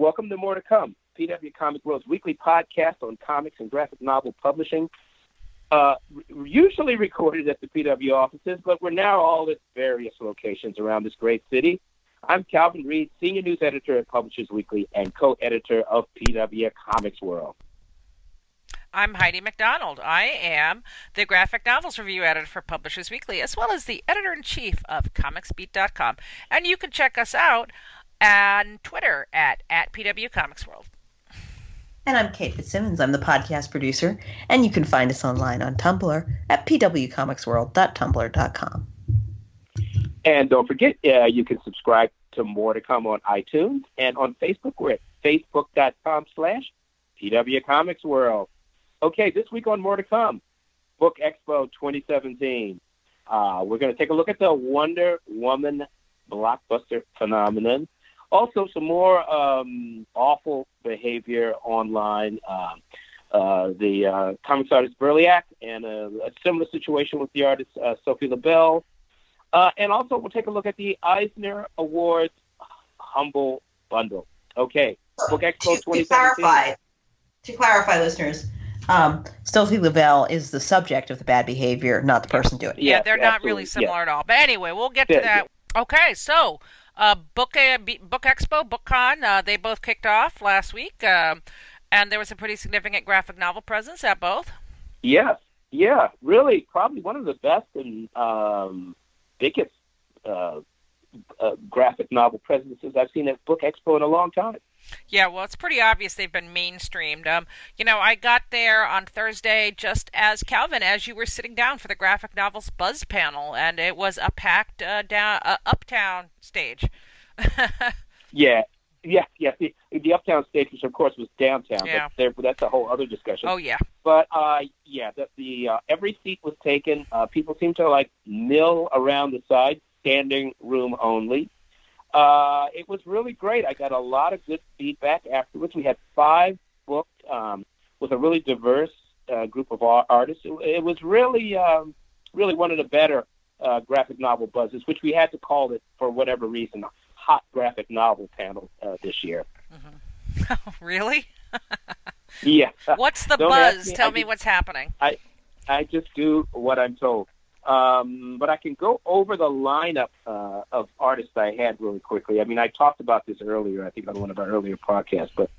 Welcome to More to Come, PW Comic World's weekly podcast on comics and graphic novel publishing. Uh, usually recorded at the PW offices, but we're now all at various locations around this great city. I'm Calvin Reed, Senior News Editor at Publishers Weekly and co-editor of PW Comics World. I'm Heidi McDonald. I am the graphic novels review editor for Publishers Weekly, as well as the editor in chief of ComicsBeat.com. And you can check us out on Twitter at, at PW Comics World. And I'm Kate Fitzsimmons. I'm the podcast producer, and you can find us online on Tumblr at pwcomicsworld.tumblr.com. And don't forget, uh, you can subscribe to More to Come on iTunes and on Facebook. We're at facebook.com slash pwcomicsworld. Okay, this week on More to Come, Book Expo 2017. Uh, we're going to take a look at the Wonder Woman blockbuster phenomenon. Also, some more um, awful behavior online. Uh, uh, the uh, comics artist Berliac and a, a, similar situation with the artist uh, Sophie LaBelle. Uh, and also, we'll take a look at the Eisner Awards Humble Bundle. Okay, Book Expo 2017. To clarify, to clarify, listeners, um, Sophie LaBelle is the subject of the bad behavior, not the person doing it. Yeah, yeah they're not really similar yeah. at all. But anyway, we'll get to yeah, that. Okay, so uh, Book uh, Book Expo, BookCon, uh, they both kicked off last week, um, and there was a pretty significant graphic novel presence at both. Yes, yeah, really, probably one of the best and um, biggest uh, uh, graphic novel presences I've seen at Book Expo in a long time. Yeah, well, it's pretty obvious they've been mainstreamed. Um, you know, I got there on Thursday just as Calvin, as you were sitting down for the graphic novels buzz panel, and it was a packed uh, down uh, uptown stage. yeah, yeah, yeah. The, the uptown stage, which of course was downtown, yeah. but there, that's a whole other discussion. Oh yeah. But uh, yeah, the, the uh, every seat was taken. Uh, people seemed to like mill around the side, standing room only. Uh, it was really great. I got a lot of good feedback afterwards. We had five booked um, with a really diverse uh, group of artists. It, it was really, um, really one of the better uh, graphic novel buzzes, which we had to call it for whatever reason, a hot graphic novel panel uh, this year. Mm-hmm. Oh, really? yeah. What's the buzz? Me. Tell I me just, what's happening. I I just do what I'm told. Um, but I can go over the lineup uh, of artists I had really quickly. I mean, I talked about this earlier, I think, on one of our earlier podcasts. But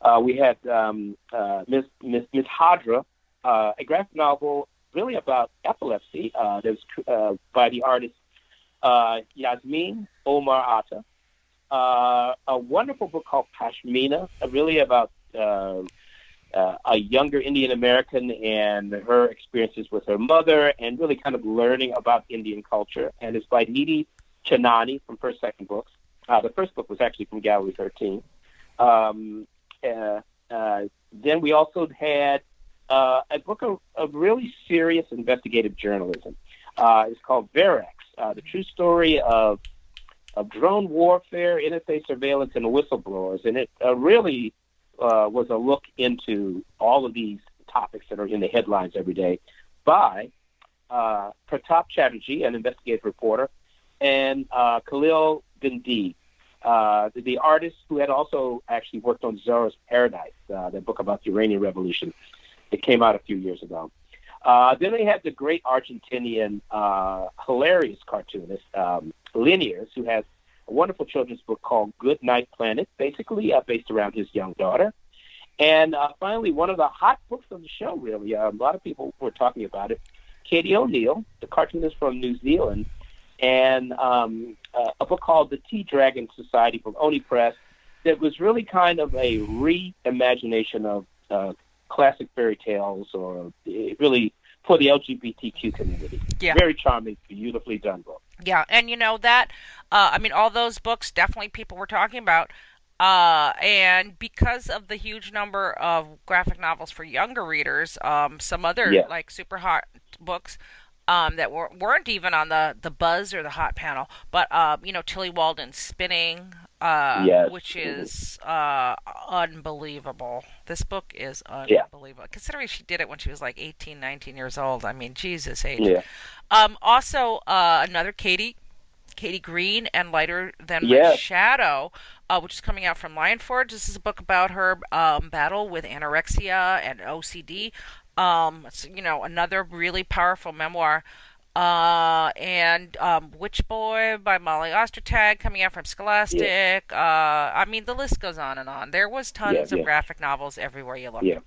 uh, we had um, uh, Miss, Miss Mis(h)adra, uh, a graphic novel really about epilepsy. Uh, that was uh, by the artist uh, Iasmin Omar Ata. A wonderful book called Pashmina, really about uh, uh, a younger Indian American and her experiences with her mother, and really kind of learning about Indian culture. And it's by Nidhi Chanani from First Second Books. Uh, the first book was actually from Gallery 13. Um, uh, uh, then we also had uh, a book of, of, really serious investigative journalism. Uh, it's called Verax, uh, the true story of of drone warfare, interface surveillance, and whistleblowers. And it really uh, was a look into all of these topics that are in the headlines every day by uh, Pratap Chatterjee, an investigative reporter, and uh, Khalil Bendib, uh, the, the, artist who had also actually worked on Zahra's Paradise, uh, the book about the Iranian Revolution. It came out a few years ago. Uh, then they had the great Argentinian, uh, hilarious cartoonist, um, Liniers, who has a wonderful children's book called Good Night Planet, basically uh, based around his young daughter. And uh, finally, one of the hot books of the show, really, uh, a lot of people were talking about it. Katie O'Neill, the cartoonist from New Zealand, and um, uh, a book called The Tea Dragon Society from Oni Press that was really kind of a reimagination of uh, classic fairy tales or really for the LGBTQ community. Yeah. Very charming, beautifully done book. Yeah, and you know that, uh, I mean, all those books definitely people were talking about. Uh, and because of the huge number of graphic novels for younger readers, um, some other yeah. like super hot books um, that were, weren't even on the, the buzz or the hot panel, but uh, you know Tillie Walden's Spinning, uh, yes. which is uh, unbelievable. This book is unbelievable. Yeah. Considering she did it when she was like 18, 19 years old. I mean, Jesus age. Yeah. Um, also, uh, another Katie Katie Green and Lighter Than yes. My Shadow, uh, which is coming out from Lionforge. This is a book about her um, battle with anorexia and OCD. Um, it's, you know, another really powerful memoir. Uh, and um, Witch Boy by Molly Ostertag coming out from Scholastic. Yeah. Uh, I mean, the list goes on and on. There was tons yeah, of yeah. graphic novels everywhere you look. Yeah.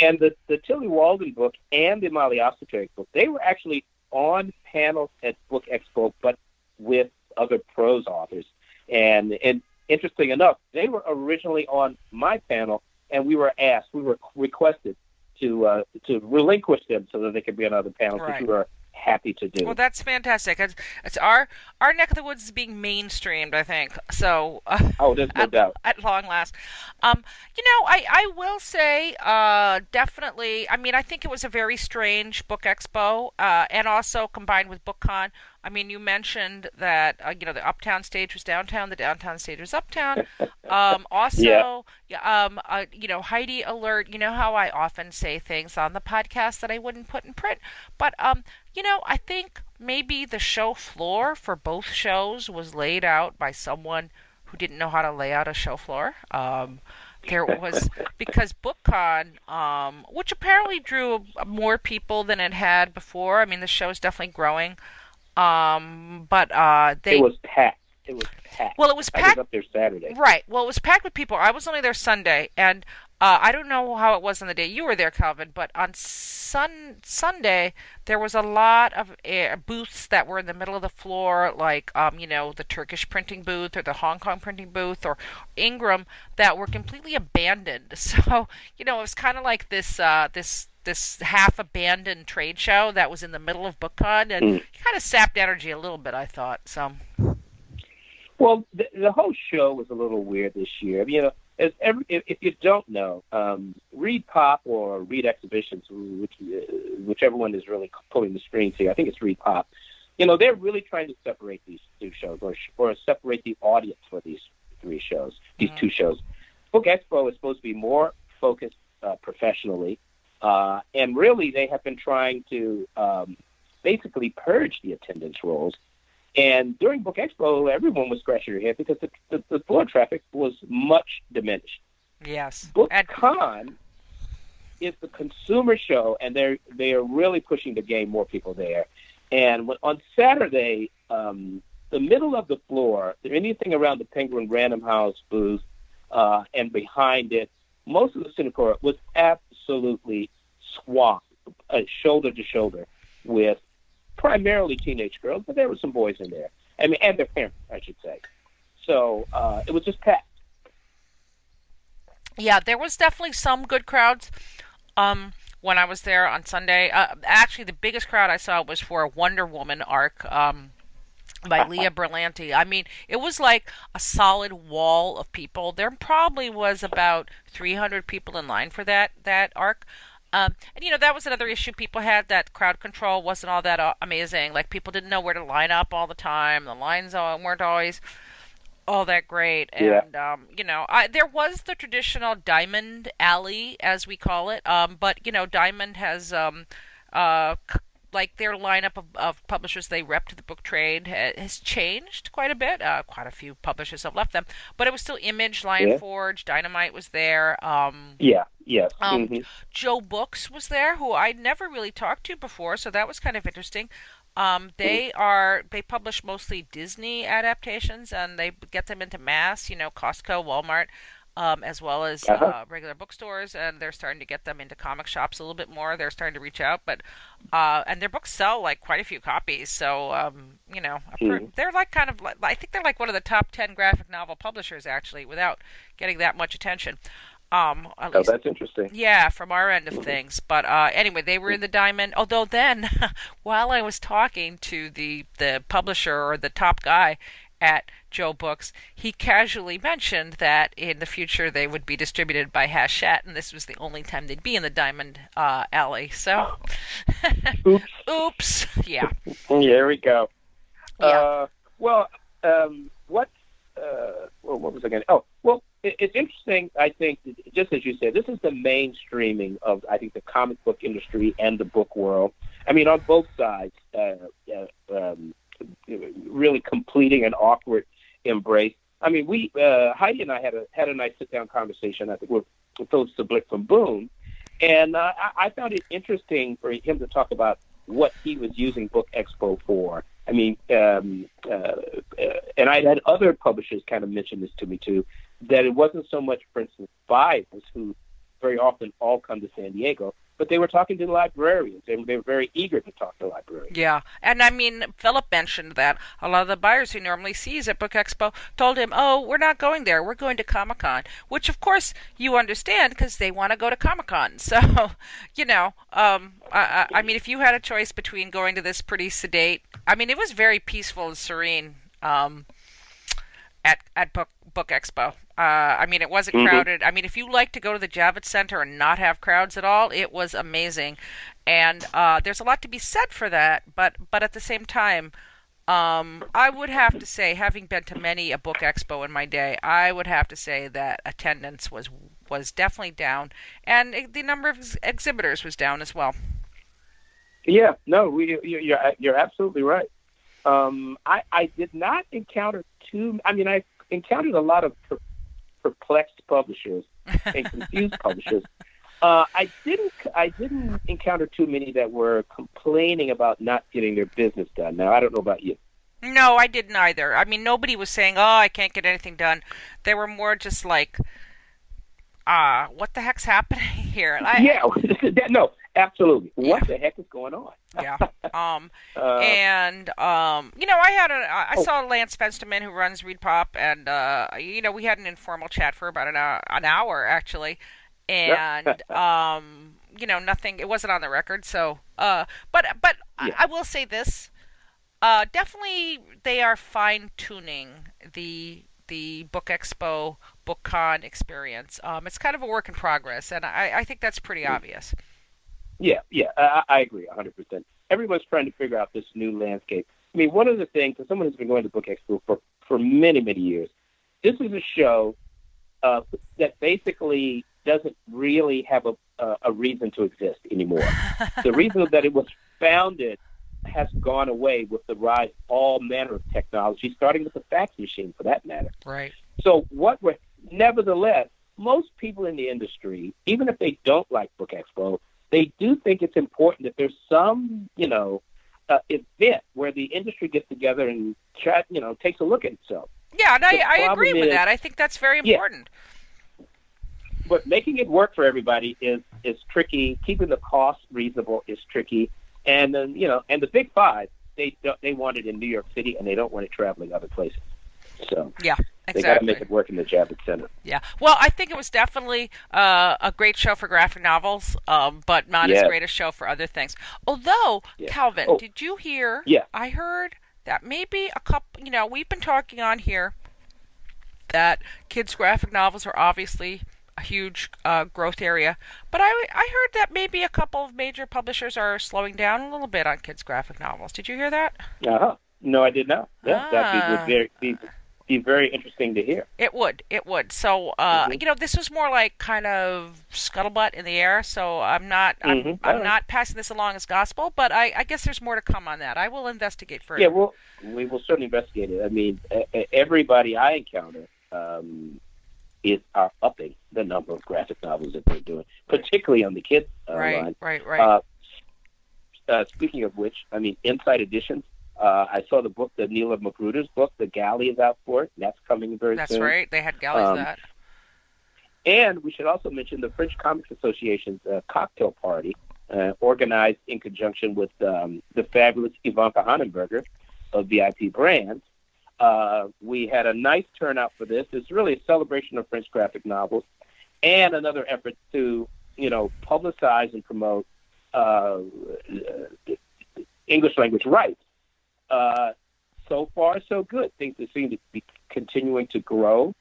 And the, the Tillie Walden book and the Molly Ostertag book, they were actually on panels at Book Expo, but with other prose authors. And, and interesting enough, they were originally on my panel, and we were asked, we were requested to uh, to relinquish them so that they could be on other panels, right. which we were happy to do. Well, that's fantastic. It's, it's, our our neck of the woods is being mainstreamed, I think. So uh, oh, there's no at, doubt. At long last, um, you know, I I will say, uh, definitely. I mean, I think it was a very strange book expo, uh, and also combined with BookCon. I mean, you mentioned that uh, you know the uptown stage was downtown, the downtown stage was uptown. Um, also, yeah. um, uh, you know, Heidi Alert. You know how I often say things on the podcast that I wouldn't put in print, but um, you know, I think maybe the show floor for both shows was laid out by someone who didn't know how to lay out a show floor. Um, there was because BookCon, um, which apparently drew more people than it had before. I mean, the show is definitely growing. Um, but uh, they it was packed. It was packed. Well, it was packed. I was up there Saturday. Right. Well, it was packed with people. I was only there Sunday, and uh, I don't know how it was on the day you were there, Calvin, but on sun Sunday there was a lot of uh, booths that were in the middle of the floor, like um, you know the Turkish printing booth or the Hong Kong printing booth or Ingram, that were completely abandoned. So you know it was kind of like this uh, this this half abandoned trade show that was in the middle of BookCon, and mm. kind of sapped energy a little bit. I thought so. Well, the, the whole show was a little weird this year. You know, as every, if, if you don't know, um, Reed Pop or Reed Exhibitions, which, uh, whichever one is really pulling the strings here, I think it's Reed Pop. You know, they're really trying to separate these two shows, or or separate the audience for these three shows, these mm-hmm. two shows. Book Expo is supposed to be more focused uh, professionally uh, and really, they have been trying to um, basically purge the attendance rolls. And during Book Expo, everyone was scratching their head because the, the, the floor traffic was much diminished. Yes. BookCon is the consumer show, and they're they are really pushing to gain more people there. And when, on Saturday, um, the middle of the floor, anything around the Penguin Random House booth uh, and behind it, most of the Cinecora was absolutely swamped, uh, shoulder to shoulder, with primarily teenage girls, but there were some boys in there. I mean, and their parents, I should say. So uh, it was just packed. Yeah, there was definitely some good crowds. Um, when I was there on Sunday, uh, actually, the biggest crowd I saw was for a Wonder Woman arc. Um, by Leah Berlanti. I mean, it was like a solid wall of people. There probably was about 300 people in line for that that arc. Um, and you know that was another issue people had that crowd control wasn't all that uh, amazing. Like people didn't know where to line up all the time. The lines weren't always all that great. And yeah. um, you know, I, there was the traditional Diamond Alley, as we call it. Um, but you know, Diamond has um, uh, like their lineup of, of publishers they rep to the book trade has changed quite a bit. Uh, quite a few publishers have left them, but it was still Image, Lion yeah. Forge, Dynamite was there. Um, yeah, yeah. Um, mm-hmm. Joe Books was there, who I'd never really talked to before, so that was kind of interesting. Um, they mm-hmm. are they publish mostly Disney adaptations, and they get them into mass. You know, Costco, Walmart um, as well as uh-huh. uh, regular bookstores, and they're starting to get them into comic shops a little bit more. They're starting to reach out, but uh, and their books sell like quite a few copies. So um, you know, mm-hmm. they're like kind of like, I think they're like one of the top ten graphic novel publishers actually, without getting that much attention. Um, oh, least, that's interesting. Yeah, from our end of mm-hmm. things. But uh, anyway, they were in the diamond. Although then, while I was talking to the the publisher or the top guy at Joe Books, he casually mentioned that in the future they would be distributed by Hachette, and this was the only time they'd be in the Diamond uh, Alley. So, oops, oops, yeah. There we go. Yeah. Uh, well, um, what? Uh, well, what was I going to? Oh, well, it, it's interesting. I think, just as you said, this is the mainstreaming of I think the comic book industry and the book world. I mean, on both sides. Uh, uh, um, really completing an awkward embrace. I mean, we uh, Heidi and I had a had a nice sit down conversation. I think with, Filip Sablik from Boom, and uh, I, I found it interesting for him to talk about what he was using Book Expo for. I mean, um, uh, uh, and I had other publishers kind of mention this to me too, that it wasn't so much, for instance, buyers who very often all come to San Diego, but they were talking to the librarians and they were very eager to talk to librarians. Yeah, and I mean, Filip mentioned that a lot of the buyers he normally sees at Book Expo told him, "Oh, we're not going there. We're going to Comic Con," which of course you understand because they want to go to Comic Con. So, you know, um, I, I mean, if you had a choice between going to this pretty sedate, I mean, it was very peaceful and serene um, at at Book Book Expo. Uh, I mean, it wasn't mm-hmm. crowded. I mean, if you like to go to the Javits Center and not have crowds at all, it was amazing. And uh, there's a lot to be said for that. But but at the same time, um, I would have to say, having been to many a book expo in my day, I would have to say that attendance was was definitely down, and the number of ex- exhibitors was down as well. Yeah, no, we, you're you're absolutely right. Um, I I did not encounter too. I mean, I encountered a lot of perplexed publishers and confused publishers. Uh, I didn't I didn't encounter too many that were complaining about not getting their business done. Now I don't know about you. No, I didn't either. I mean, nobody was saying, "Oh, I can't get anything done." They were more just like, "Ah, uh, what the heck's happening here?" I, yeah, no, absolutely. What yeah. the heck is going on? yeah. Um, uh, and um, you know, I had a I oh. saw Lance Fensterman who runs ReedPop, and uh, you know, we had an informal chat for about an hour, an hour actually, and um, you know, nothing. It wasn't on the record, so. Uh, but but yeah. I, I will say this. Uh, definitely, they are fine tuning the the Book Expo BookCon experience. Um, it's kind of a work in progress, and I, I think that's pretty mm. obvious. Yeah, yeah, I, I agree 100%. Everyone's trying to figure out this new landscape. I mean, one of the things, as someone who's been going to Book Expo for, for many, many years, this is a show uh, that basically doesn't really have a, uh, a reason to exist anymore. the reason that it was founded has gone away with the rise of all manner of technology, starting with the fax machine, for that matter. Right. So, what we're, nevertheless, most people in the industry, even if they don't like Book Expo, they do think it's important that there's some, you know, uh, event where the industry gets together and chat, you know, takes a look at itself. Yeah, and I, I agree with that. I think that's very important. Yeah, but making it work for everybody is is tricky. Keeping the cost reasonable is tricky. And then you know, and the big five, they they want it in New York City, and they don't want it traveling other places. So yeah, exactly. They got to make it work in the Javits Center. Yeah. Well, I think it was definitely uh, a great show for graphic novels, um, but not yeah. as great a show for other things. Although, yeah. Calvin, oh. did you hear? Yeah. I heard that maybe a couple. You know, we've been talking on here that kids' graphic novels are obviously huge uh, growth area, but I I heard that maybe a couple of major publishers are slowing down a little bit on kids' graphic novels. Did you hear that? Uh huh. No, I did not. Yeah, ah. that would be, be be very interesting to hear. It would. It would. So, uh, mm-hmm. you know, this was more like kind of scuttlebutt in the air. So I'm not. I'm, mm-hmm. I'm right. not passing this along as gospel, but I, I, guess there's more to come on that. I will investigate further. Yeah, well, we will certainly investigate it. I mean, everybody I encounter um, is are upping the number of graphic novels that they're doing, particularly on the kids uh, right, line. Right. Right. Right. Uh, uh, speaking of which, I mean, Insight Editions uh, I saw the book, the Nilah Magruder's book, The Galley is out for it. That's coming very That's soon. That's right. They had galleys um, that. And we should also mention the French Comics Association's uh, cocktail party, uh, organized in conjunction with um, the fabulous Ivanka Hahnenberger of VIP Brands. Uh, we had a nice turnout for this. It's really a celebration of French graphic novels and another effort to, you know, publicize and promote uh, English language rights uh, so far, so good. Things seem to be continuing to grow.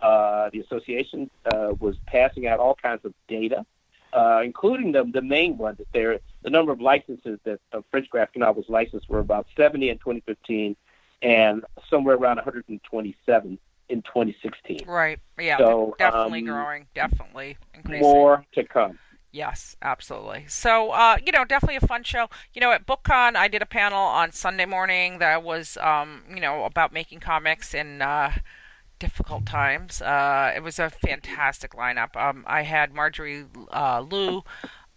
Uh, the association uh, was passing out all kinds of data, uh, including the, the main one that there, the number of licenses that French graphic novels licensed were about 70 in 2015 and somewhere around 127 in 2016. Right. Yeah. So, definitely um, growing. Definitely increasing. More to come. Yes, absolutely. So, uh, you know, definitely a fun show. You know, at BookCon, I did a panel on Sunday morning that was, um, you know, about making comics in uh, difficult times. Uh, it was a fantastic lineup. Um, I had Marjorie uh, Liu,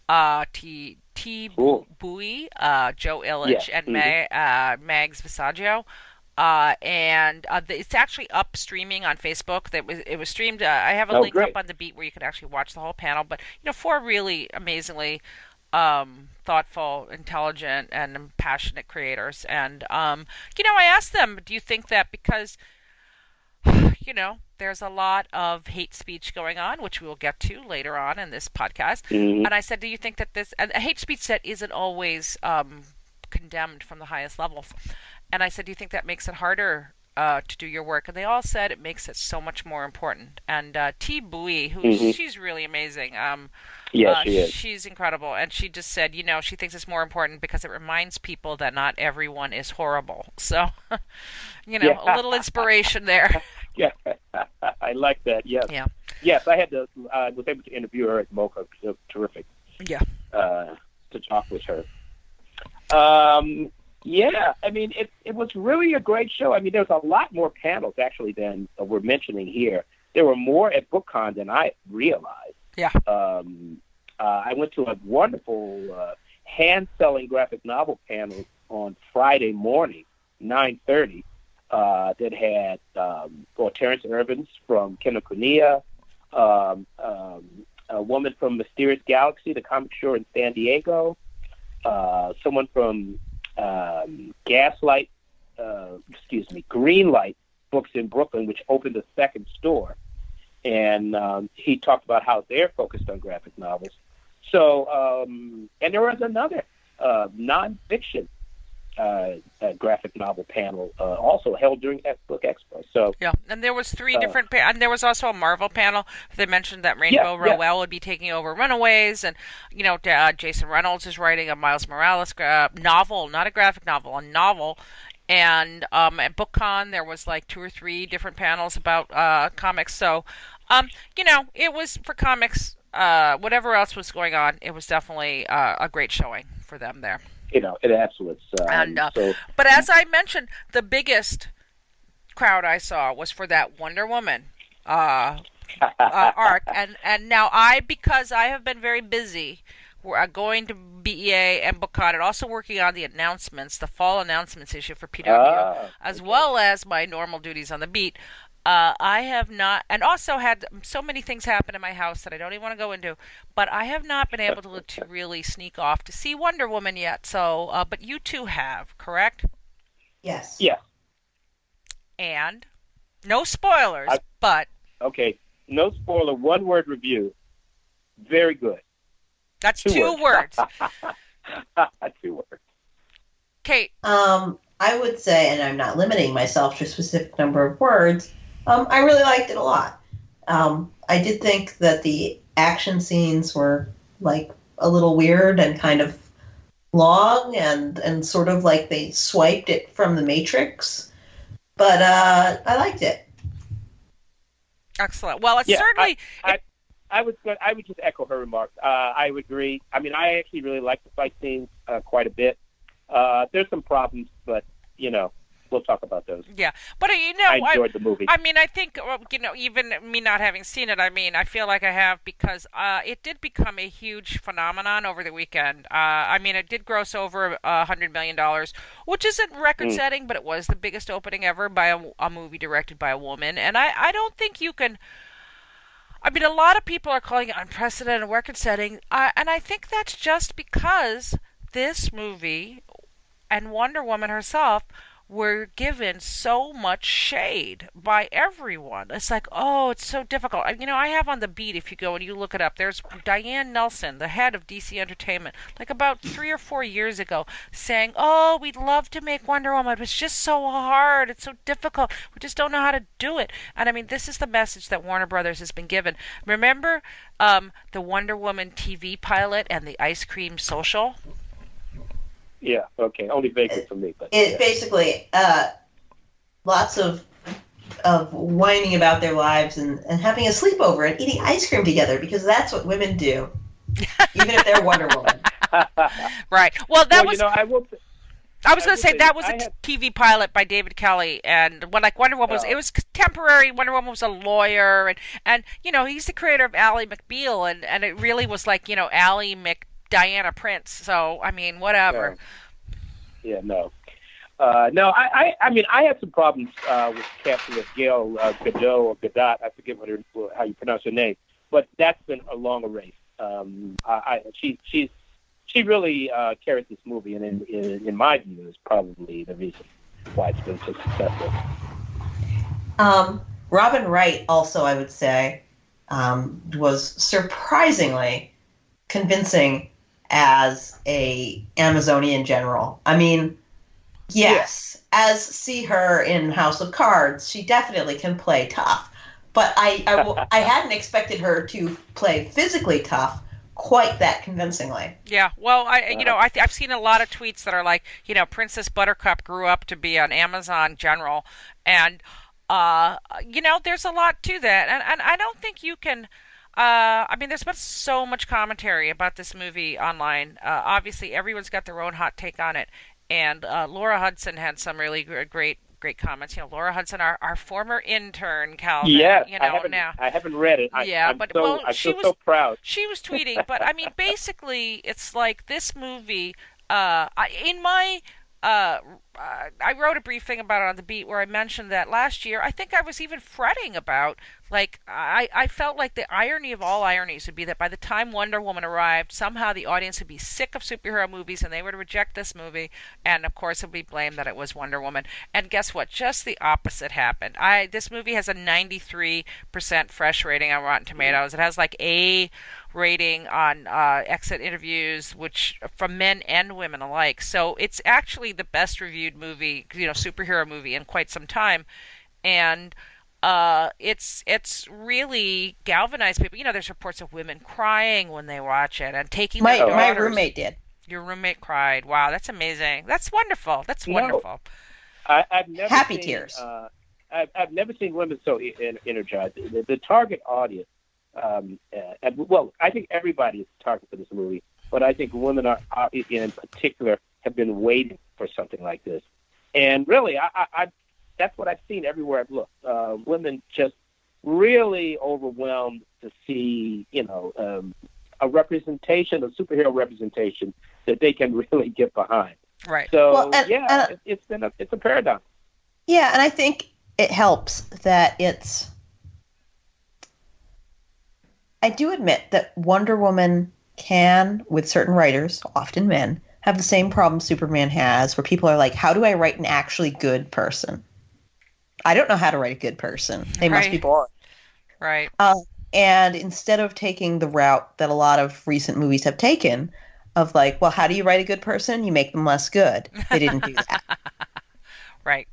uh, T. T. Cool. Bowie, uh, Joe Illidge, yeah. and mm-hmm. Uh, Mags Visaggio. Uh, and uh, the, it's actually up streaming on Facebook. That was it was streamed. Uh, I have a oh, link great. up on the beat where you can actually watch the whole panel. But you know, four really amazingly um, thoughtful, intelligent, and passionate creators. And um, you know, I asked them, "Do you think that because you know there's a lot of hate speech going on, which we will get to later on in this podcast?" Mm-hmm. And I said, "Do you think that this and hate speech that isn't always um, condemned from the highest levels?" And I said, Do you think that makes it harder uh, to do your work? And they all said it makes it so much more important. And uh, T. Bowie, who mm-hmm. she's really amazing. Um, yeah, uh, she is. She's incredible. And she just said, you know, she thinks it's more important because it reminds people that not everyone is horrible. So, you know, yeah. a little inspiration there. yeah, I like that. Yes. Yeah. Yes, I had to. I uh, was able to interview her at MoCCA. terrific. Yeah. Uh, to talk with her. Um, yeah, I mean, it it was really a great show. I mean, there's a lot more panels actually than we're mentioning here. There were more at BookCon than I realized. Yeah. Um, uh, I went to a wonderful uh, hand selling graphic novel panel on Friday morning, nine thirty, uh, that had um, well, Terrence Irvins from Kinokuniya, um, um, a woman from Mysterious Galaxy, the comic store in San Diego, uh, someone from um, Gaslight, uh, excuse me, Greenlight Books in Brooklyn, which opened a second store, and um, he talked about how they're focused on graphic novels. So, um, and there was another uh, nonfiction uh, graphic novel panel uh, also held during X Book Expo. So yeah, and there was three uh, different, pa- and there was also a Marvel panel. They mentioned that Rainbow yeah, Rowell yeah. would be taking over Runaways, and you know uh, Jason Reynolds is writing a Miles Morales uh, novel, not a graphic novel, a novel. And um, at BookCon, there was like two or three different panels about uh, comics. So, um, you know, it was for comics. whatever else was going on, it was definitely a great showing for them there you know, it absolutes. Um, and uh, so, but as I mentioned, the biggest crowd I saw was for that Wonder Woman uh, uh, arc, and and now I because I have been very busy. We're uh, going to BEA and BookCon and also working on the announcements, the fall announcements issue for PW, ah, as okay. well as my normal duties on the beat. Uh, I have not, and also had so many things happen in my house that I don't even want to go into. But I have not been able to, to really sneak off to see Wonder Woman yet. So, uh, but you two have, correct? Yes. Yeah. And no spoilers, I, but okay, no spoiler. One word review. Very good. That's two, two words. words. two words. Kate. Um, I would say, and I'm not limiting myself to a specific number of words um, I really liked it a lot. Um, I did think that the action scenes were like a little weird and kind of long and and sort of like they swiped it from the Matrix, but uh, I liked it. Excellent. Well, it's yeah, certainly. I, I, I would I would just echo her remarks. Uh, I would agree. I mean, I actually really like the fight scenes uh, quite a bit. Uh, there's some problems, but you know, we'll talk about those. Yeah, but uh, you know, I enjoyed I, the movie. I mean, I think you know, even me not having seen it, I mean, I feel like I have because uh, it did become a huge phenomenon over the weekend. Uh, I mean, it did gross over a hundred million dollars, which isn't record-setting, mm. but it was the biggest opening ever by a, a movie directed by a woman, and I, I don't think you can. I mean, a lot of people are calling it unprecedented record setting, uh, and I think that's just because this movie and Wonder Woman herself were given so much shade by everyone. It's like, oh, it's so difficult. You know, I have on the beat, if you go and you look it up, there's Diane Nelson, the head of DC Entertainment, like about three or four years ago, saying, oh, we'd love to make Wonder Woman, but it's just so hard. It's so difficult. We just don't know how to do it. And I mean, this is the message that Warner Brothers has been given. Remember um, the Wonder Woman TV pilot and the ice cream social? Yeah. Okay. Only vaguely for me, but it yeah. basically uh, lots of of whining about their lives and, and having a sleepover and eating ice cream together because that's what women do. even if they're Wonder Woman. right. Well, that well, was. You know, I will. I was going to say, say that was a had... TV pilot by David Kelley, and when like Wonder Woman was, oh. it was contemporary. Wonder Woman was a lawyer, and and you know he's the creator of Ally McBeal, and and it really was like you know Ally Mc Diana Prince. So I mean, whatever. Yeah, yeah no. Uh, no, I, I, I mean, I had some problems uh, with casting with Gail uh, Gadot or Gadot. I forget what her, how you pronounce her name, but that's been a long race. Um, I, I, she, she's she really uh, carries this movie, and in, in, in my view, is probably the reason why it's been so successful. Um, Robin Wright, also, I would say, um, was surprisingly convincing as a Amazonian general. I mean, yes, yeah. as see her in House of Cards, she definitely can play tough. But I, I, I hadn't expected her to play physically tough quite that convincingly. Yeah, well, I you know I have seen a lot of tweets that are like, you know, Princess Buttercup grew up to be an Amazon general, and uh, you know, there's a lot to that, and and I don't think you can. Uh, I mean, there's been so much commentary about this movie online. Uh, obviously, everyone's got their own hot take on it, and uh, Laura Hudson had some really great great comments. You know, Laura Hudson, our, our former intern, Calvin. Yeah, you know, I haven't, now. I haven't read it. I, yeah, I'm but so, well, I she was so proud. She was tweeting, but I mean, basically, it's like this movie. Uh, in my uh, I wrote a brief thing about it on the beat where I mentioned that last year. I think I was even fretting about like I, I felt like the irony of all ironies would be that by the time Wonder Woman arrived, somehow the audience would be sick of superhero movies and they would reject this movie, and of course it would be blamed that it was Wonder Woman. And guess what? Just the opposite happened. I this movie has a 93% fresh rating on Rotten Tomatoes. It has like a rating on uh, exit interviews, which from men and women alike. So it's actually the best reviewed movie, you know, superhero movie in quite some time, and uh, it's it's really galvanized people. You know, there's reports of women crying when they watch it and taking my my roommate did. Your roommate cried. Wow, that's amazing. That's wonderful. That's wonderful. I, have never happy seen, tears. Uh, I've, I've never seen women so energized. The, the target audience um, uh, and, well, I think everybody is a target for this movie, but I think women are, are in particular have been waiting for something like this. And really, I, I, I that's what I've seen everywhere I've looked. Uh, women just really overwhelmed to see, you know, um, a representation, a superhero representation that they can really get behind. Right. So well, and, yeah, and, it, it's been a it's a paradigm. Yeah, and I think it helps that it's I do admit that Wonder Woman can, with certain writers, often men, have the same problem Superman has, where people are like, how do I write an actually good person? I don't know how to write a good person. They right. must be boring. Right. Uh, and instead of taking the route that a lot of recent movies have taken, of like, well, how do you write a good person? You make them less good. They didn't do that. right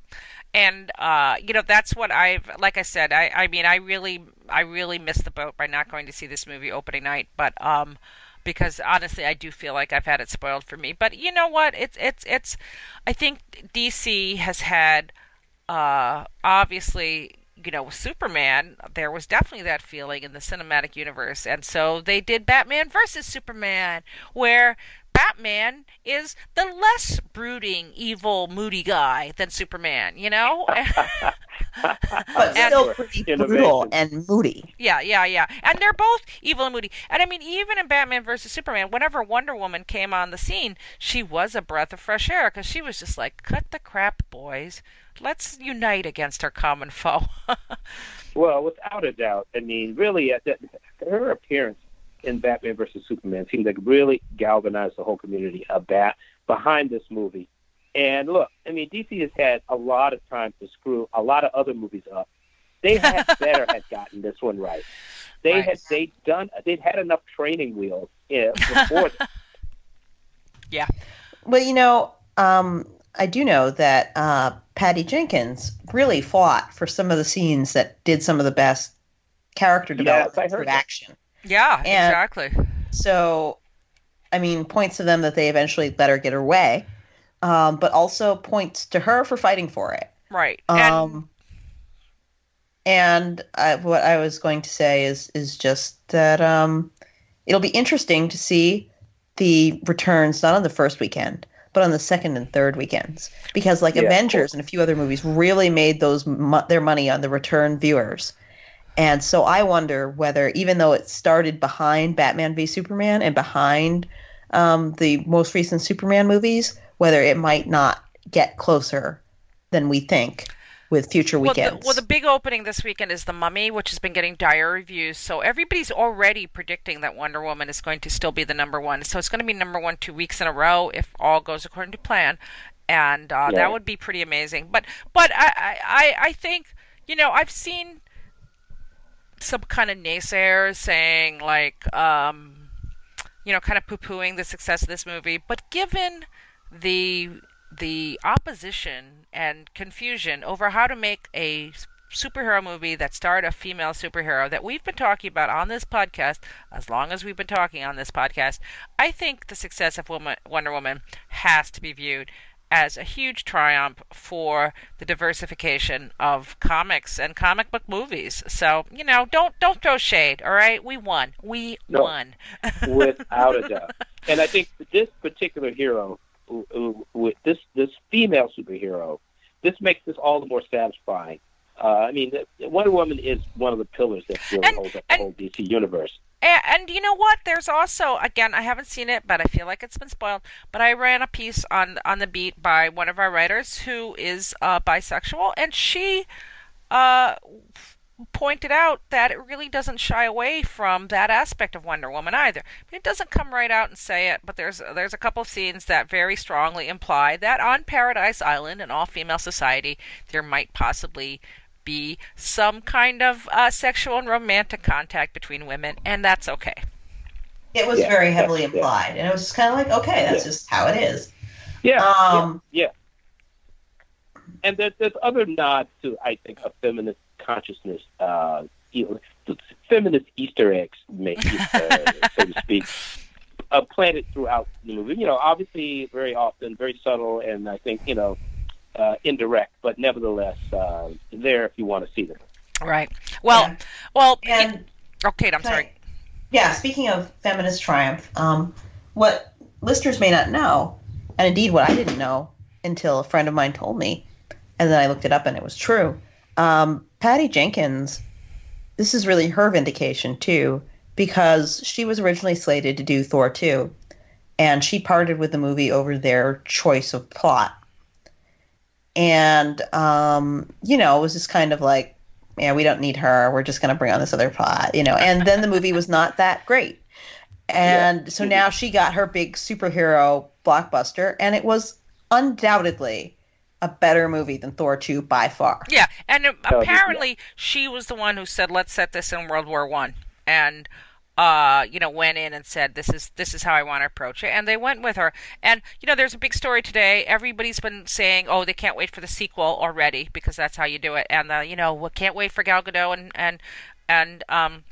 and uh, you know that's what I've like I said I I mean I really I really missed the boat by not going to see this movie opening night but um because honestly I do feel like I've had it spoiled for me but you know what it's it's it's I think DC has had uh obviously you know, with Superman, there was definitely that feeling in the cinematic universe. And so they did Batman versus Superman, where Batman is the less brooding, evil, moody guy than Superman, you know? but still pretty brutal and moody. Yeah, yeah, yeah. And they're both evil and moody. And I mean, even in Batman versus Superman, whenever Wonder Woman came on the scene, she was a breath of fresh air because she was just like, cut the crap, boys. Let's unite against our common foe. well, without a doubt. I mean, really, her appearance in Batman versus Superman seemed like really galvanized the whole community about behind this movie. And look, I mean, DC has had a lot of time to screw a lot of other movies up. They had better have gotten this one right. They right. had they done they'd had enough training wheels you know, before. yeah. Well, you know, um, I do know that uh, Patty Jenkins really fought for some of the scenes that did some of the best character development yes, through action. Yeah, and exactly. So, I mean, points to them that they eventually let her get her way, um, but also points to her for fighting for it. Right. Um, and, and I, what I was going to say is is just that um, it'll be interesting to see the returns not on the first weekend, but on the second and third weekends because like yeah, Avengers and a few other movies really made those their money on the return viewers. And so I wonder whether even though it started behind Batman v Superman and behind um, the most recent Superman movies, whether it might not get closer than we think with future weekends. Well the, well, the big opening this weekend is The Mummy, which has been getting dire reviews. So everybody's already predicting that Wonder Woman is going to still be the number one. So it's going to be number one two weeks in a row if all goes according to plan, and uh, yeah. that would be pretty amazing. But but I, I I think you know I've seen some kind of naysayers saying like um, you know kind of poo pooing the success of this movie, but given the the opposition and confusion over how to make a superhero movie that starred a female superhero that we've been talking about on this podcast as long as we've been talking on this podcast, I think the success of Wonder Woman has to be viewed as a huge triumph for the diversification of comics and comic book movies. So, you know, don't don't throw shade, all right? We won. We no, won. without a doubt. And I think this particular hero with this this female superhero, this makes this all the more satisfying. Uh, I mean, Wonder Woman is one of the pillars that really and, holds up the whole DC universe. And, and, you know what? There's also again, I haven't seen it, but I feel like it's been spoiled. But I ran a piece on on the beat by one of our writers who is uh, bisexual, and she uh, pointed out that it really doesn't shy away from that aspect of Wonder Woman either. It doesn't come right out and say it, but there's there's a couple of scenes that very strongly imply that on Paradise Island, an all-female society, there might possibly be some kind of uh, sexual and romantic contact between women, and that's okay. It was yeah, very heavily yeah, implied, yeah. and it was kind of like, okay, that's just how it is. Yeah, um, yeah, And there's, there's other nods to, I think, a feminist consciousness, uh, you know, feminist Easter eggs, uh, so to speak, uh, planted throughout the movie. You know, obviously, very often, very subtle, and I think you know, uh, indirect, but nevertheless, uh, there if you want to see them. Right. Well, yeah. well, and it, oh, Kate, I'm sorry. I, yeah, speaking of feminist triumph, um, what listeners may not know, and indeed what I didn't know until a friend of mine told me, and then I looked it up and it was true. Um, Patty Jenkins, this is really her vindication too, because she was originally slated to do Thor 2, and she parted with the movie over their choice of plot. And, um, you know, it was just kind of like, yeah, we don't need her. We're just going to bring on this other plot, you know. And then the movie was not that great. And yeah. so now she got her big superhero blockbuster, and it was undoubtedly a better movie than Thor 2 by far. Yeah, and apparently she was the one who said let's set this in World War 1 and uh, you know, went in and said, "This is this is how I want to approach it," and they went with her. And you know, there's a big story today. Everybody's been saying, "Oh, they can't wait for the sequel already because that's how you do it," and uh, you know, we can't wait for Gal Gadot and and and um,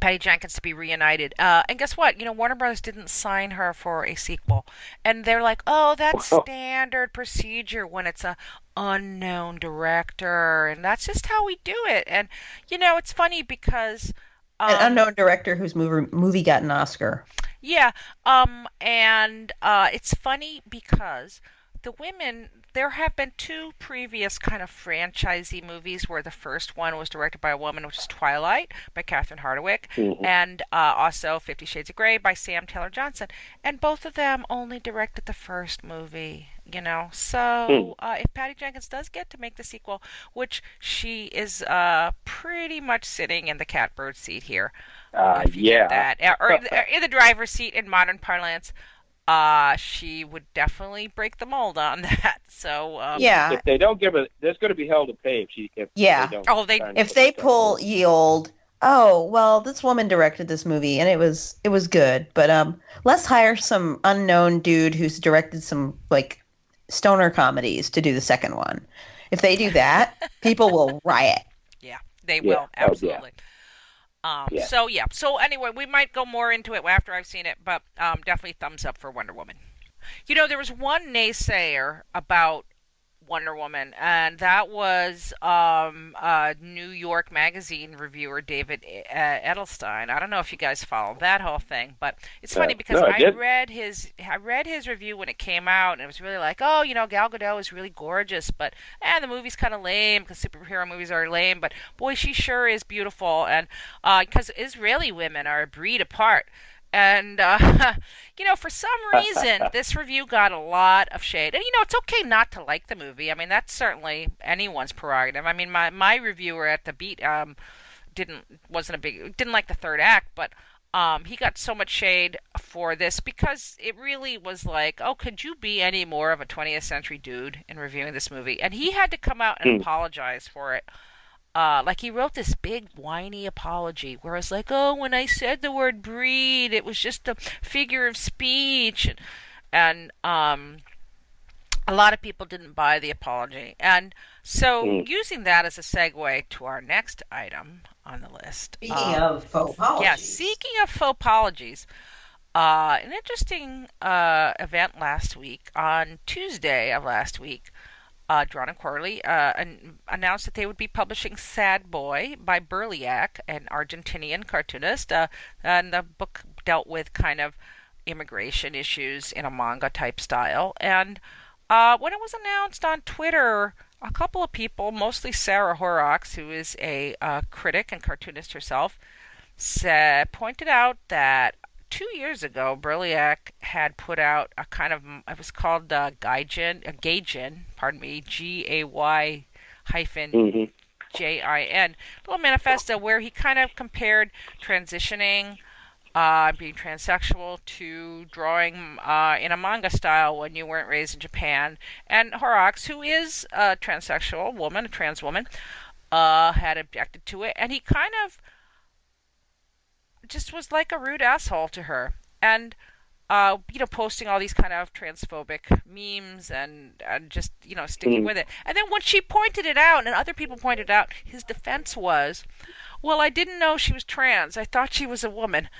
Patty Jenkins to be reunited. Uh, and guess what? You know, Warner Brothers didn't sign her for a sequel, and they're like, "Oh, that's standard procedure when it's a unknown director, and that's just how we do it." And you know, it's funny because um, an unknown director whose movie movie got an Oscar. Yeah, um, and uh, it's funny because the women there have been two previous kind of franchisee movies where the first one was directed by a woman, which is Twilight by Catherine Hardwicke, mm-hmm. and uh, also Fifty Shades of Grey by Sam Taylor Johnson. And both of them only directed the first movie, you know. So mm. uh, if Patty Jenkins does get to make the sequel, which she is uh, pretty much sitting in the catbird seat here. Uh, yeah. That. Or in the driver's seat in modern parlance uh, she would definitely break the mold on that. So um, yeah, if they don't give it, there's going to be hell to pay if she. If yeah. They oh, they if they pull ye old. Oh well, this woman directed this movie and it was it was good, but um, let's hire some unknown dude who's directed some like stoner comedies to do the second one. If they do that, people will riot. Yeah, they yeah. will absolutely. Oh, yeah. Um, yeah. So yeah. So anyway, we might go more into it after I've seen it, but um, definitely thumbs up for Wonder Woman. You know, there was one naysayer about Wonder Woman, and that was um, uh, New York Magazine reviewer David uh, Edelstein. I don't know if you guys follow that whole thing, but it's funny uh, because no, I, I read his I read his review when it came out, and it was really like, oh, you know, Gal Gadot is really gorgeous, but and eh, the movie's kind of lame because superhero movies are lame, but boy, she sure is beautiful, and because uh, Israeli women are a breed apart. And, uh, you know, for some reason, this review got a lot of shade. And, you know, it's okay not to like the movie. I mean, that's certainly anyone's prerogative. I mean, my, my reviewer at the Beat um, didn't, wasn't a big, didn't like the third act, but um, he got so much shade for this because it really was like, oh, could you be any more of a 20th century dude in reviewing this movie? And he had to come out and mm. apologize for it. Uh, like he wrote this big whiny apology where it's like, oh, when I said the word breed, it was just a figure of speech, and, and um, a lot of people didn't buy the apology, and so mm. using that as a segue to our next item on the list. Speaking um, of faux apologies, yeah, speaking of faux apologies. Uh, an interesting uh, event last week on Tuesday of last week uh, Drawn and Quarterly uh, an- announced that they would be publishing Sad Boy by Berliac, an Argentinian cartoonist. Uh, and the book dealt with kind of immigration issues in a manga type style. And uh, when it was announced on Twitter, a couple of people, mostly Sarah Horrocks, who is a uh, critic and cartoonist herself, said, pointed out that two years ago, Berliac had put out a kind of it was called uh, Gaijin, uh, Gaijin, pardon me, G A Y hyphen mm-hmm. J I N, little manifesto where he kind of compared transitioning. Uh, being transsexual to drawing uh, in a manga style when you weren't raised in Japan. And Horrocks, who is a transsexual woman, a trans woman, uh, had objected to it. And he kind of just was like a rude asshole to her. And uh, you know, posting all these kind of transphobic memes and, and just, you know, sticking mm. with it. And then when she pointed it out and other people pointed out, his defense was, well, I didn't know she was trans. I thought she was a woman.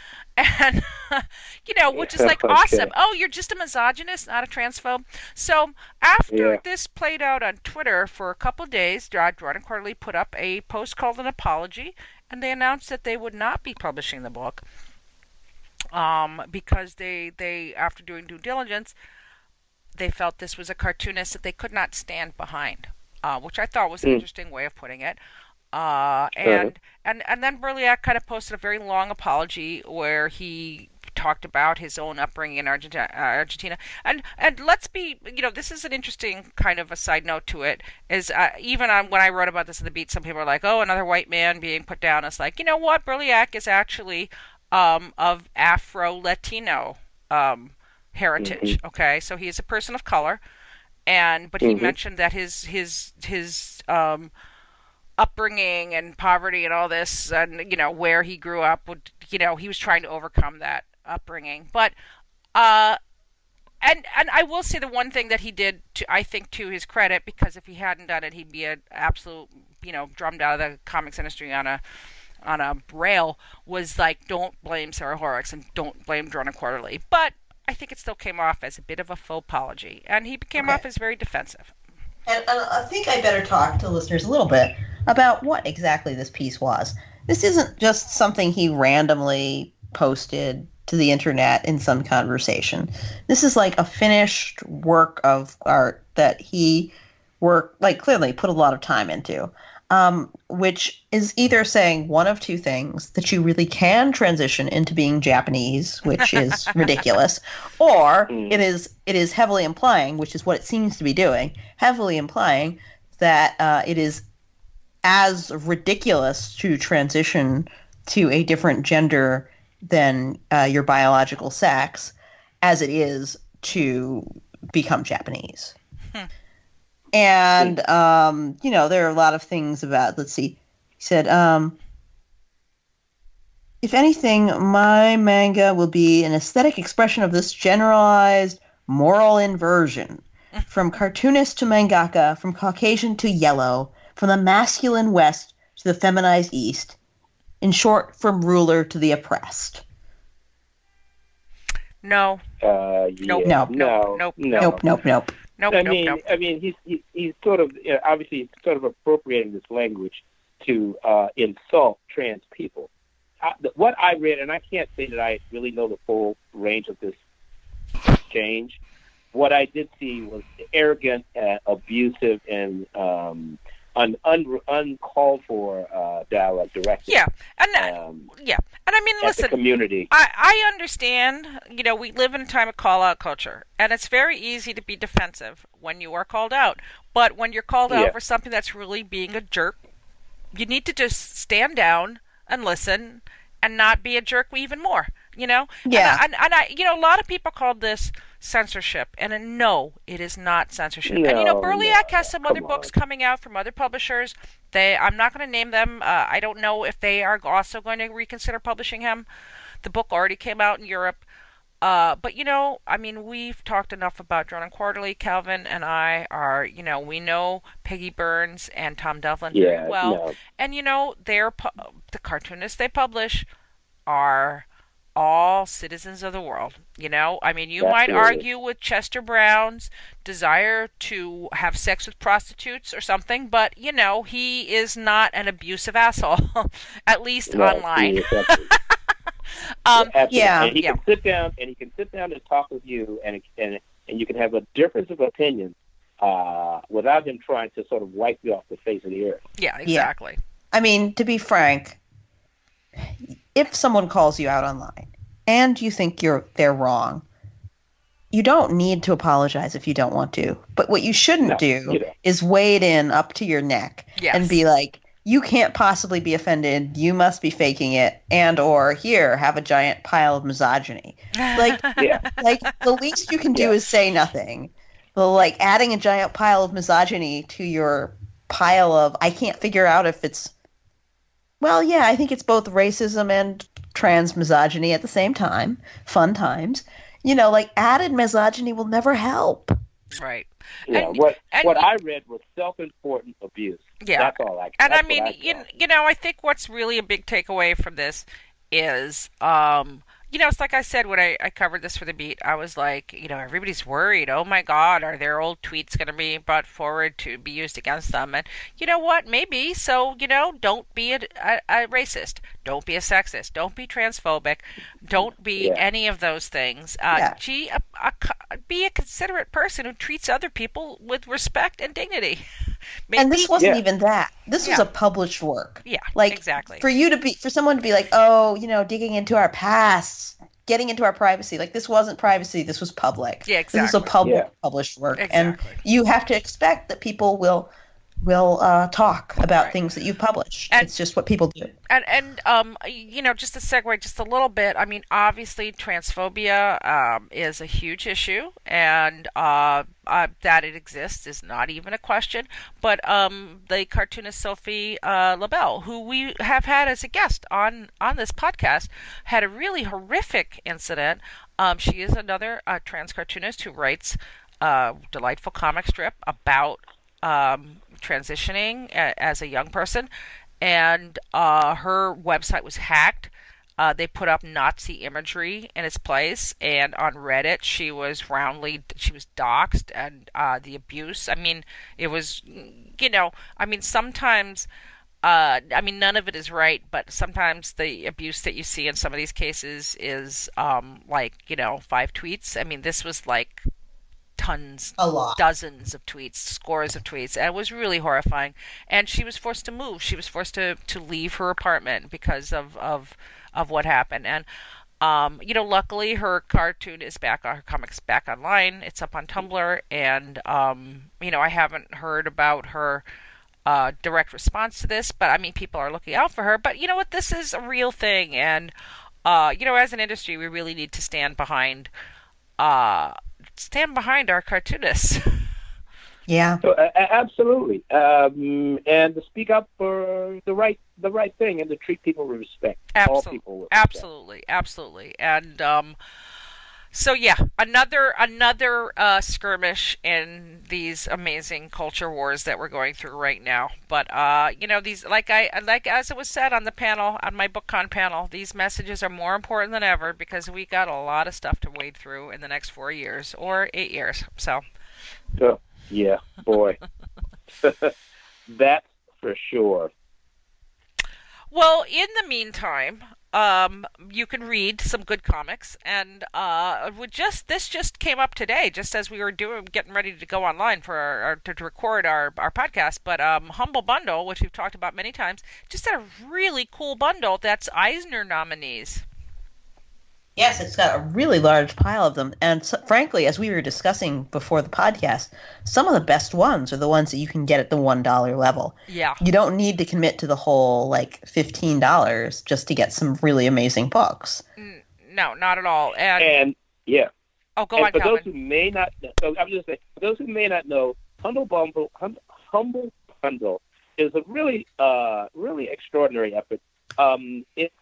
And, you know, which is like okay. awesome. Oh, you're just a misogynist, not a transphobe. So after yeah. this played out on Twitter for a couple of days, and Quarterly put up a post called an apology and they announced that they would not be publishing the book um, because they they after doing due diligence they felt this was a cartoonist that they could not stand behind, uh, which I thought was an mm. interesting way of putting it. Uh, and, uh-huh. and and then Berliac kind of posted a very long apology where he talked about his own upbringing in Argentina, uh, Argentina. And and let's be, you know, this is an interesting kind of a side note to it. Is uh, even on, when I wrote about this in the beat, some people are like, "Oh, another white man being put down." It's like, you know what, Berliac is actually um, of Afro Latino um, heritage. Mm-hmm. Okay, so he is a person of color, and but he mm-hmm. mentioned that his his his um, upbringing and poverty and all this, and you know where he grew up, would you know he was trying to overcome that upbringing. But uh, and and I will say the one thing that he did, to, I think, to his credit, because if he hadn't done it, he'd be an absolute, you know, drummed out of the comics industry on a on a rail. Was like, don't blame Sarah Horrocks and don't blame Drawn and Quarterly. But I think it still came off as a bit of a faux apology, and he came okay. off as very defensive. And uh, I think I better talk to listeners a little bit about what exactly this piece was. This isn't just something he randomly posted to the internet in some conversation. This is like a finished work of art that he worked like clearly put a lot of time into. Um, which is either saying one of two things that you really can transition into being Japanese, which is ridiculous, or mm. it is it is heavily implying, which is what it seems to be doing, heavily implying that uh, it is as ridiculous to transition to a different gender than uh, your biological sex as it is to become Japanese. Hmm. And, um, you know, there are a lot of things about, let's see, he said, um, if anything, my manga will be an aesthetic expression of this generalized moral inversion. From cartoonist to mangaka, from Caucasian to yellow, from the masculine West to the feminized East, in short, from ruler to the oppressed. No. Uh, yeah. Nope. No. No. Nope. Nope. Nope. Nope. Nope. I nope, mean, nope. I mean, he's he, he's sort of you know, obviously he's sort of appropriating this language to uh, insult trans people. I, what I read, and I can't say that I really know the full range of this exchange. What I did see was arrogant, uh, abusive, and um, un, un, uncalled for uh, dialogue directed. Yeah, and um, yeah, and I mean, listen, community. I I understand. You know, we live in a time of call out culture, and it's very easy to be defensive when you are called out. But when you're called out Yeah. for something that's really being a jerk, you need to just stand down and listen, and not be a jerk even more. You know? Yeah. And, I, and, and I, you know, a lot of people called this censorship, and uh, no, it is not censorship. and you know, No, Berliac no, has some come other books coming out from other publishers. They, I'm not going to name them. Uh, I don't know if they are also going to reconsider publishing him. The book already came out in Europe. Uh, but you know, I mean, we've talked enough about Drawn and Quarterly. Calvin and I are, you know, we know Peggy Burns and Tom Devlin Yeah, very well, no. and you know, they're pu- the cartoonists they publish are all citizens of the world. You know, I mean, you might argue with Chester Brown's desire to have sex with prostitutes or something, but you know, he is not an abusive asshole, at least No, online. he Um, yeah. and he Yeah. can sit down and he can sit down and talk with you, and and and you can have a difference of opinion uh, without him trying to sort of wipe you off the face of the earth. yeah, exactly. I mean, to be frank, if someone calls you out online and you think you're they're wrong, you don't need to apologize if you don't want to. But what you shouldn't No, do you is wade in up to your neck Yes. and be like, "You can't possibly be offended. You must be faking it." And or here, have a giant pile of misogyny. Like, Yeah, like the least you can do Yeah. is say nothing. Well, like adding a giant pile of misogyny to your pile of I can't figure out if it's well, yeah, I think it's both racism and trans misogyny at the same time. Fun times. You know, like added misogyny will never help. right. yeah. And- what and what I read was self-important abuse. Yeah. that's all I. Got. And I that's what mean, you, you know, I think what's really a big takeaway from this is, um, you know, it's like I said when I, I covered this for the beat. I was like, you know, everybody's worried. Oh my God, are their old tweets going to be brought forward to be used against them? And you know what? Maybe. So you know, don't be a, a, a racist. Don't be a sexist. Don't be transphobic. Don't be Yeah. any of those things. Uh, Yeah. Gee, a, a be a considerate person who treats other people with respect and dignity. Maybe, and this wasn't Yeah. even that. This was a published work. yeah, Like exactly. for you to be for someone to be like, "Oh, you know, digging into our past, getting into our privacy." Like this wasn't privacy, this was public. Yeah, exactly. This is a public Yeah. published work Exactly. and you have to expect that people will will uh, talk about Right. things that you publish. And- it's just what people do. and and um you know just to segue just a little bit i mean obviously transphobia um, is a huge issue and uh, uh, that it exists is not even a question but um the cartoonist sophie uh, labelle who we have had as a guest on on this podcast had a really horrific incident um, she is another uh, trans cartoonist who writes a delightful comic strip about um, transitioning a, as a young person, and uh, her website was hacked. Uh, they put up Nazi imagery in its place, and on Reddit, she was roundly she was doxxed, and uh, the abuse. I mean, it was, you know, I mean, sometimes. Uh, I mean, none of it is right, but sometimes the abuse that you see in some of these cases is um, like, you know, five tweets. I mean, this was like tons A lot. dozens of tweets, scores of tweets, and it was really horrifying. And she was forced to move. She was forced to, to leave her apartment because of, of of what happened. And um, you know, luckily her cartoon is back on her comics back online. It's up on Tumblr, and um, you know, I haven't heard about her uh, direct response to this, but I mean, people are looking out for her. But you know what? This is a real thing, and uh, you know, as an industry, we really need to stand behind uh, stand behind our cartoonists. Yeah. So, uh, absolutely, um, and to speak up for the right the right thing and to treat people with respect. All people with respect. absolutely, absolutely, and um, so yeah, another another uh, skirmish in these amazing culture wars that we're going through right now. But uh, you know, these like I like as it was said on the panel on my BookCon panel, these messages are more important than ever because we got a lot of stuff to wade through in the next four years or eight years. So. Oh, yeah, boy. That's for sure. Well, in the meantime, um, you can read some good comics, and uh, just this just came up today, just as we were doing getting ready to go online for our, our to, to, record our, our podcast. But um, Humble Bundle, which we've talked about many times, just had a really cool bundle that's Eisner nominees. Yes, it's got a really large pile of them. And so, frankly, as we were discussing before the podcast, some of the best ones are the ones that you can get at the $1 level. Yeah. You don't need to commit to the whole like $15 just to get some really amazing books. No, not at all. And, and yeah. Oh, go and on, for Calvin. those who may not know, I'm just saying, for those who may not know, Humble Bundle, Humble Bundle is a really, uh, really extraordinary effort. Um, it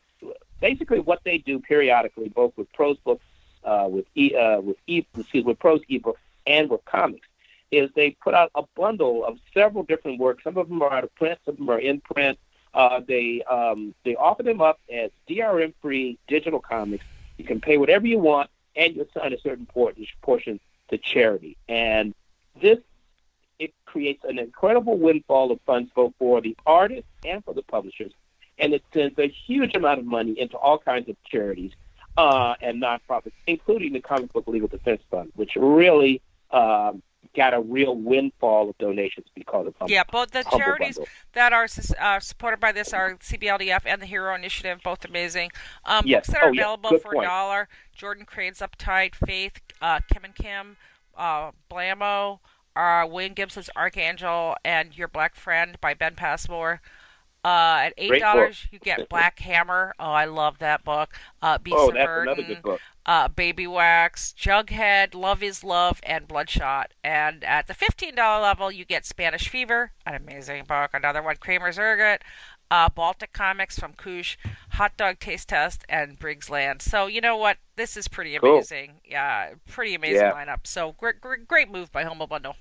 basically what they do periodically, both with prose books, uh, with e, uh, with e, excuse, with prose ebook, and with comics, is they put out a bundle of several different works. Some of them are out of print, some of them are in print. Uh, they um, they offer them up as DRM-free digital comics. You can pay whatever you want, and you assign a certain portion to charity. And this it creates an incredible windfall of funds both for the artists and for the publishers and it sends a huge amount of money into all kinds of charities uh, and nonprofits, including the Comic Book Legal Defense Fund, which really um, got a real windfall of donations because of Humble, yeah. Both the Humble charities Bundle. that are uh, supported by this are CBLDF and the Hero Initiative, both amazing. Um, yes. Books that are oh, available yeah. for a dollar: Jordan Crane's Uptight, Faith, uh, Kim and Kim, uh, Blammo, uh, William Gibson's Archangel, and Your Black Friend by Ben Passmore. Uh, at eight dollars, you get Black Hammer. Oh, I love that book. Uh, Beast oh, that's Burden, another good book. Uh, Baby Wax, Jughead, Love Is Love, and Bloodshot. And at the fifteen dollar level, you get Spanish Fever, an amazing book. Another one, Kramer's Ergot, uh, Baltic Comics from Koosh, Hot Dog Taste Test, and Briggs Land. So you know what? This is pretty cool. amazing. Yeah, pretty amazing yeah. lineup. So great, great, great move by Humble Bundle.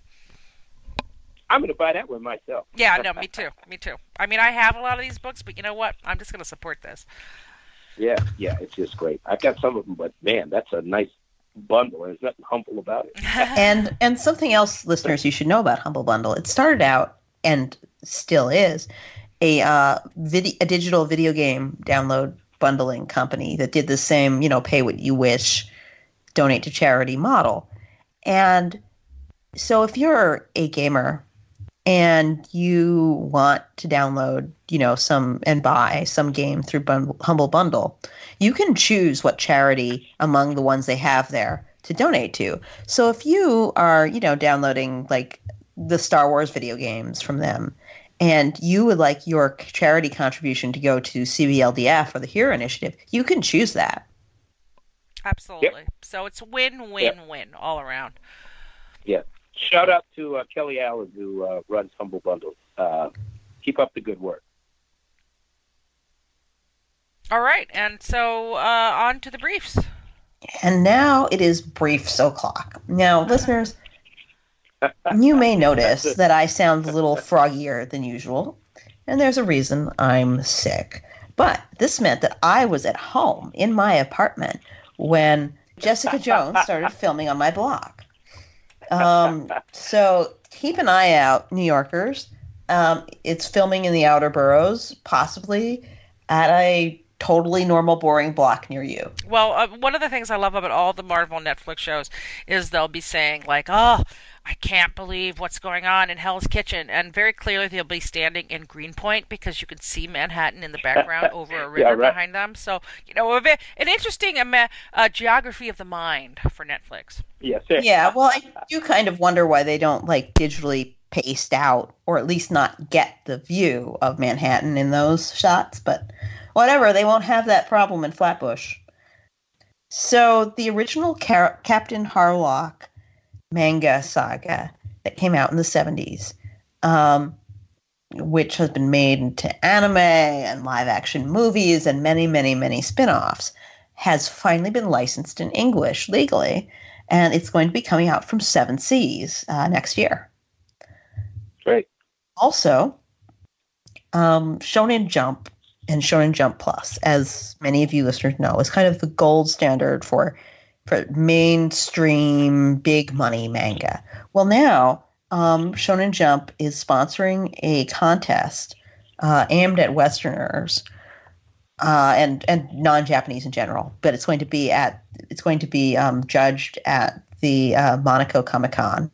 I'm going to buy that one myself. Yeah, no, me too. Me too. I mean, I have a lot of these books, but you know what? I'm just going to support this. Yeah, yeah, it's just great. I've got some of them, but man, that's a nice bundle. There's nothing humble about it. and and something else, listeners, you should know about Humble Bundle. It started out and still is a uh, video, a digital video game download bundling company that did the same, you know, pay what you wish, donate to charity model. And so if you're a gamer and you want to download, you know, some and buy some game through Bundle, Humble Bundle, you can choose what charity among the ones they have there to donate to. So if you are, you know, downloading like the Star Wars video games from them and you would like your charity contribution to go to CBLDF or the Hero Initiative, you can choose that. Absolutely. Yep. So it's win win Yep. win all around. Yeah. Shout out to uh, Kelly Allen who uh, runs Humble Bundle. Uh, keep up the good work. All right, and so uh, on to the briefs. And now it is briefs o'clock. Now, listeners, you may notice that I sound a little froggier than usual, and there's a reason I'm sick. But this meant that I was at home in my apartment when Jessica Jones started filming on my block. Um, so keep an eye out, New Yorkers. Um, it's filming in the outer boroughs, possibly at a totally normal, boring block near you. Well, uh, one of the things I love about all the Marvel Netflix shows is they'll be saying like, "Oh, I can't believe what's going on in Hell's Kitchen," and very clearly they'll be standing in Greenpoint because you can see Manhattan in the background over a river Yeah, right. behind them. So you know, a bit- an interesting uh, geography of the mind for Netflix. Yes. Yeah, well, I do kind of wonder why they don't like digitally paste out or at least not get the view of Manhattan in those shots, but whatever, they won't have that problem in Flatbush. So the original Car- Captain Harlock manga saga that came out in the 70s, um, which has been made into anime and live action movies and many, many, many spin offs, has finally been licensed in English legally and it's going to be coming out from Seven Seas uh, next year. Great. Also, um, Shonen Jump and Shonen Jump Plus, as many of you listeners know, is kind of the gold standard for for mainstream big money manga. Well, now um, Shonen Jump is sponsoring a contest uh, aimed at Westerners uh, and and non-Japanese in general. But it's going to be at it's going to be um, judged at the uh, Monaco Comic Con,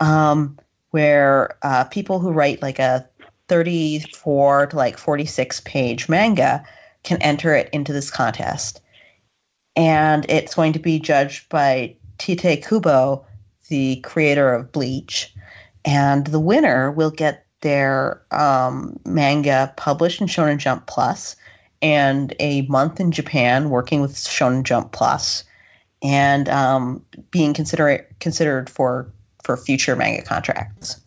um, where uh, people who write like a 34 to like 46 page manga can enter it into this contest, and it's going to be judged by Tite Kubo, the creator of Bleach, and the winner will get their um, manga published in Shonen Jump Plus and a month in Japan working with Shonen Jump Plus and um, being considered considered for for future manga contracts.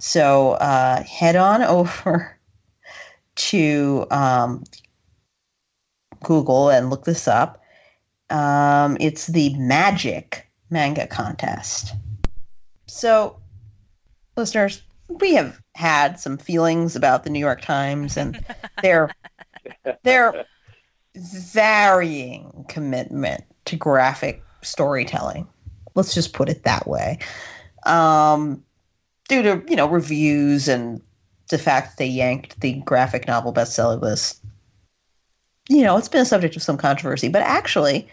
So uh, head on over to um, Google and look this up. Um, it's the Magic Manga Contest. So, listeners, we have had some feelings about the New York Times and their their varying commitment to graphic storytelling. Let's just put it that way. Um, due to you know reviews and the fact that they yanked the graphic novel bestseller list, you know it's been a subject of some controversy. But actually,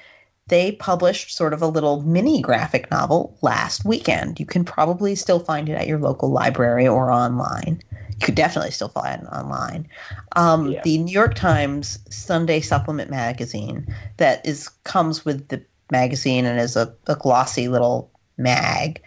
they published sort of a little mini graphic novel last weekend. You can probably still find it at your local library or online. You could definitely still find it online. Um, yeah. The New York Times Sunday Supplement magazine that is comes with the magazine and is a, a glossy little mag.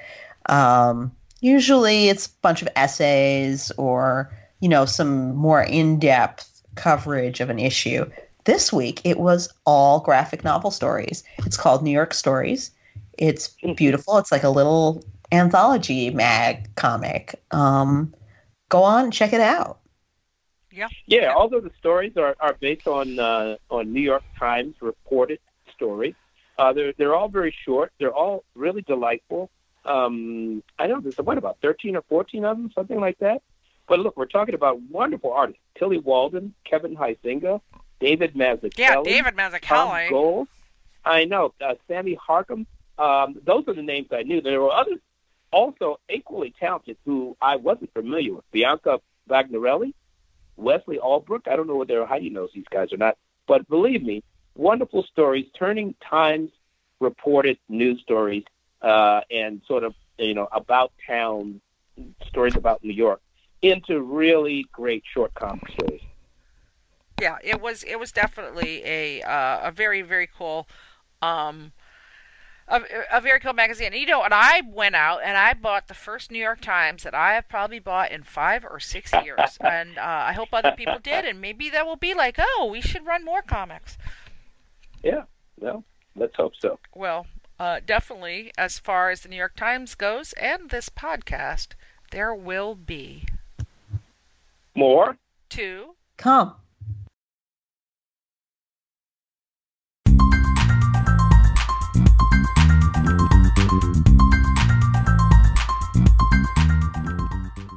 Um, usually, it's a bunch of essays or you know some more in-depth coverage of an issue this week it was all graphic novel stories. It's called New York Stories. It's hmm. beautiful. It's like a little anthology mag comic. Um, go on check it out. Yeah. Yeah. Although the stories are, are based on uh, on New York Times reported stories, uh, they're they're all very short. They're all really delightful. Um, I know there's what about 13 or 14 of them, something like that. But look, we're talking about wonderful artists: Tillie Walden, Kevin Huizenga, David Mazzucchelli. Yeah, David Mazzucchelli. Gold. I know. Uh, Sammy Harkham. Um, those are the names I knew. There were others also equally talented who I wasn't familiar with. Bianca Bagnarelli, Wesley Allsbrook. I don't know whether Heidi knows these guys or not, but believe me, wonderful stories, turning Times reported news stories uh, and sort of you know about town stories about New York into really great short comic stories yeah, it was it was definitely a uh, a very very cool um a, a very cool magazine. You know, and I went out and I bought the first New York Times that I have probably bought in five or six years, and uh, I hope other people did, and maybe that will be like, oh, we should run more comics. Yeah, well, let's hope so. Well, uh, definitely, as far as the New York Times goes, and this podcast, there will be more to come.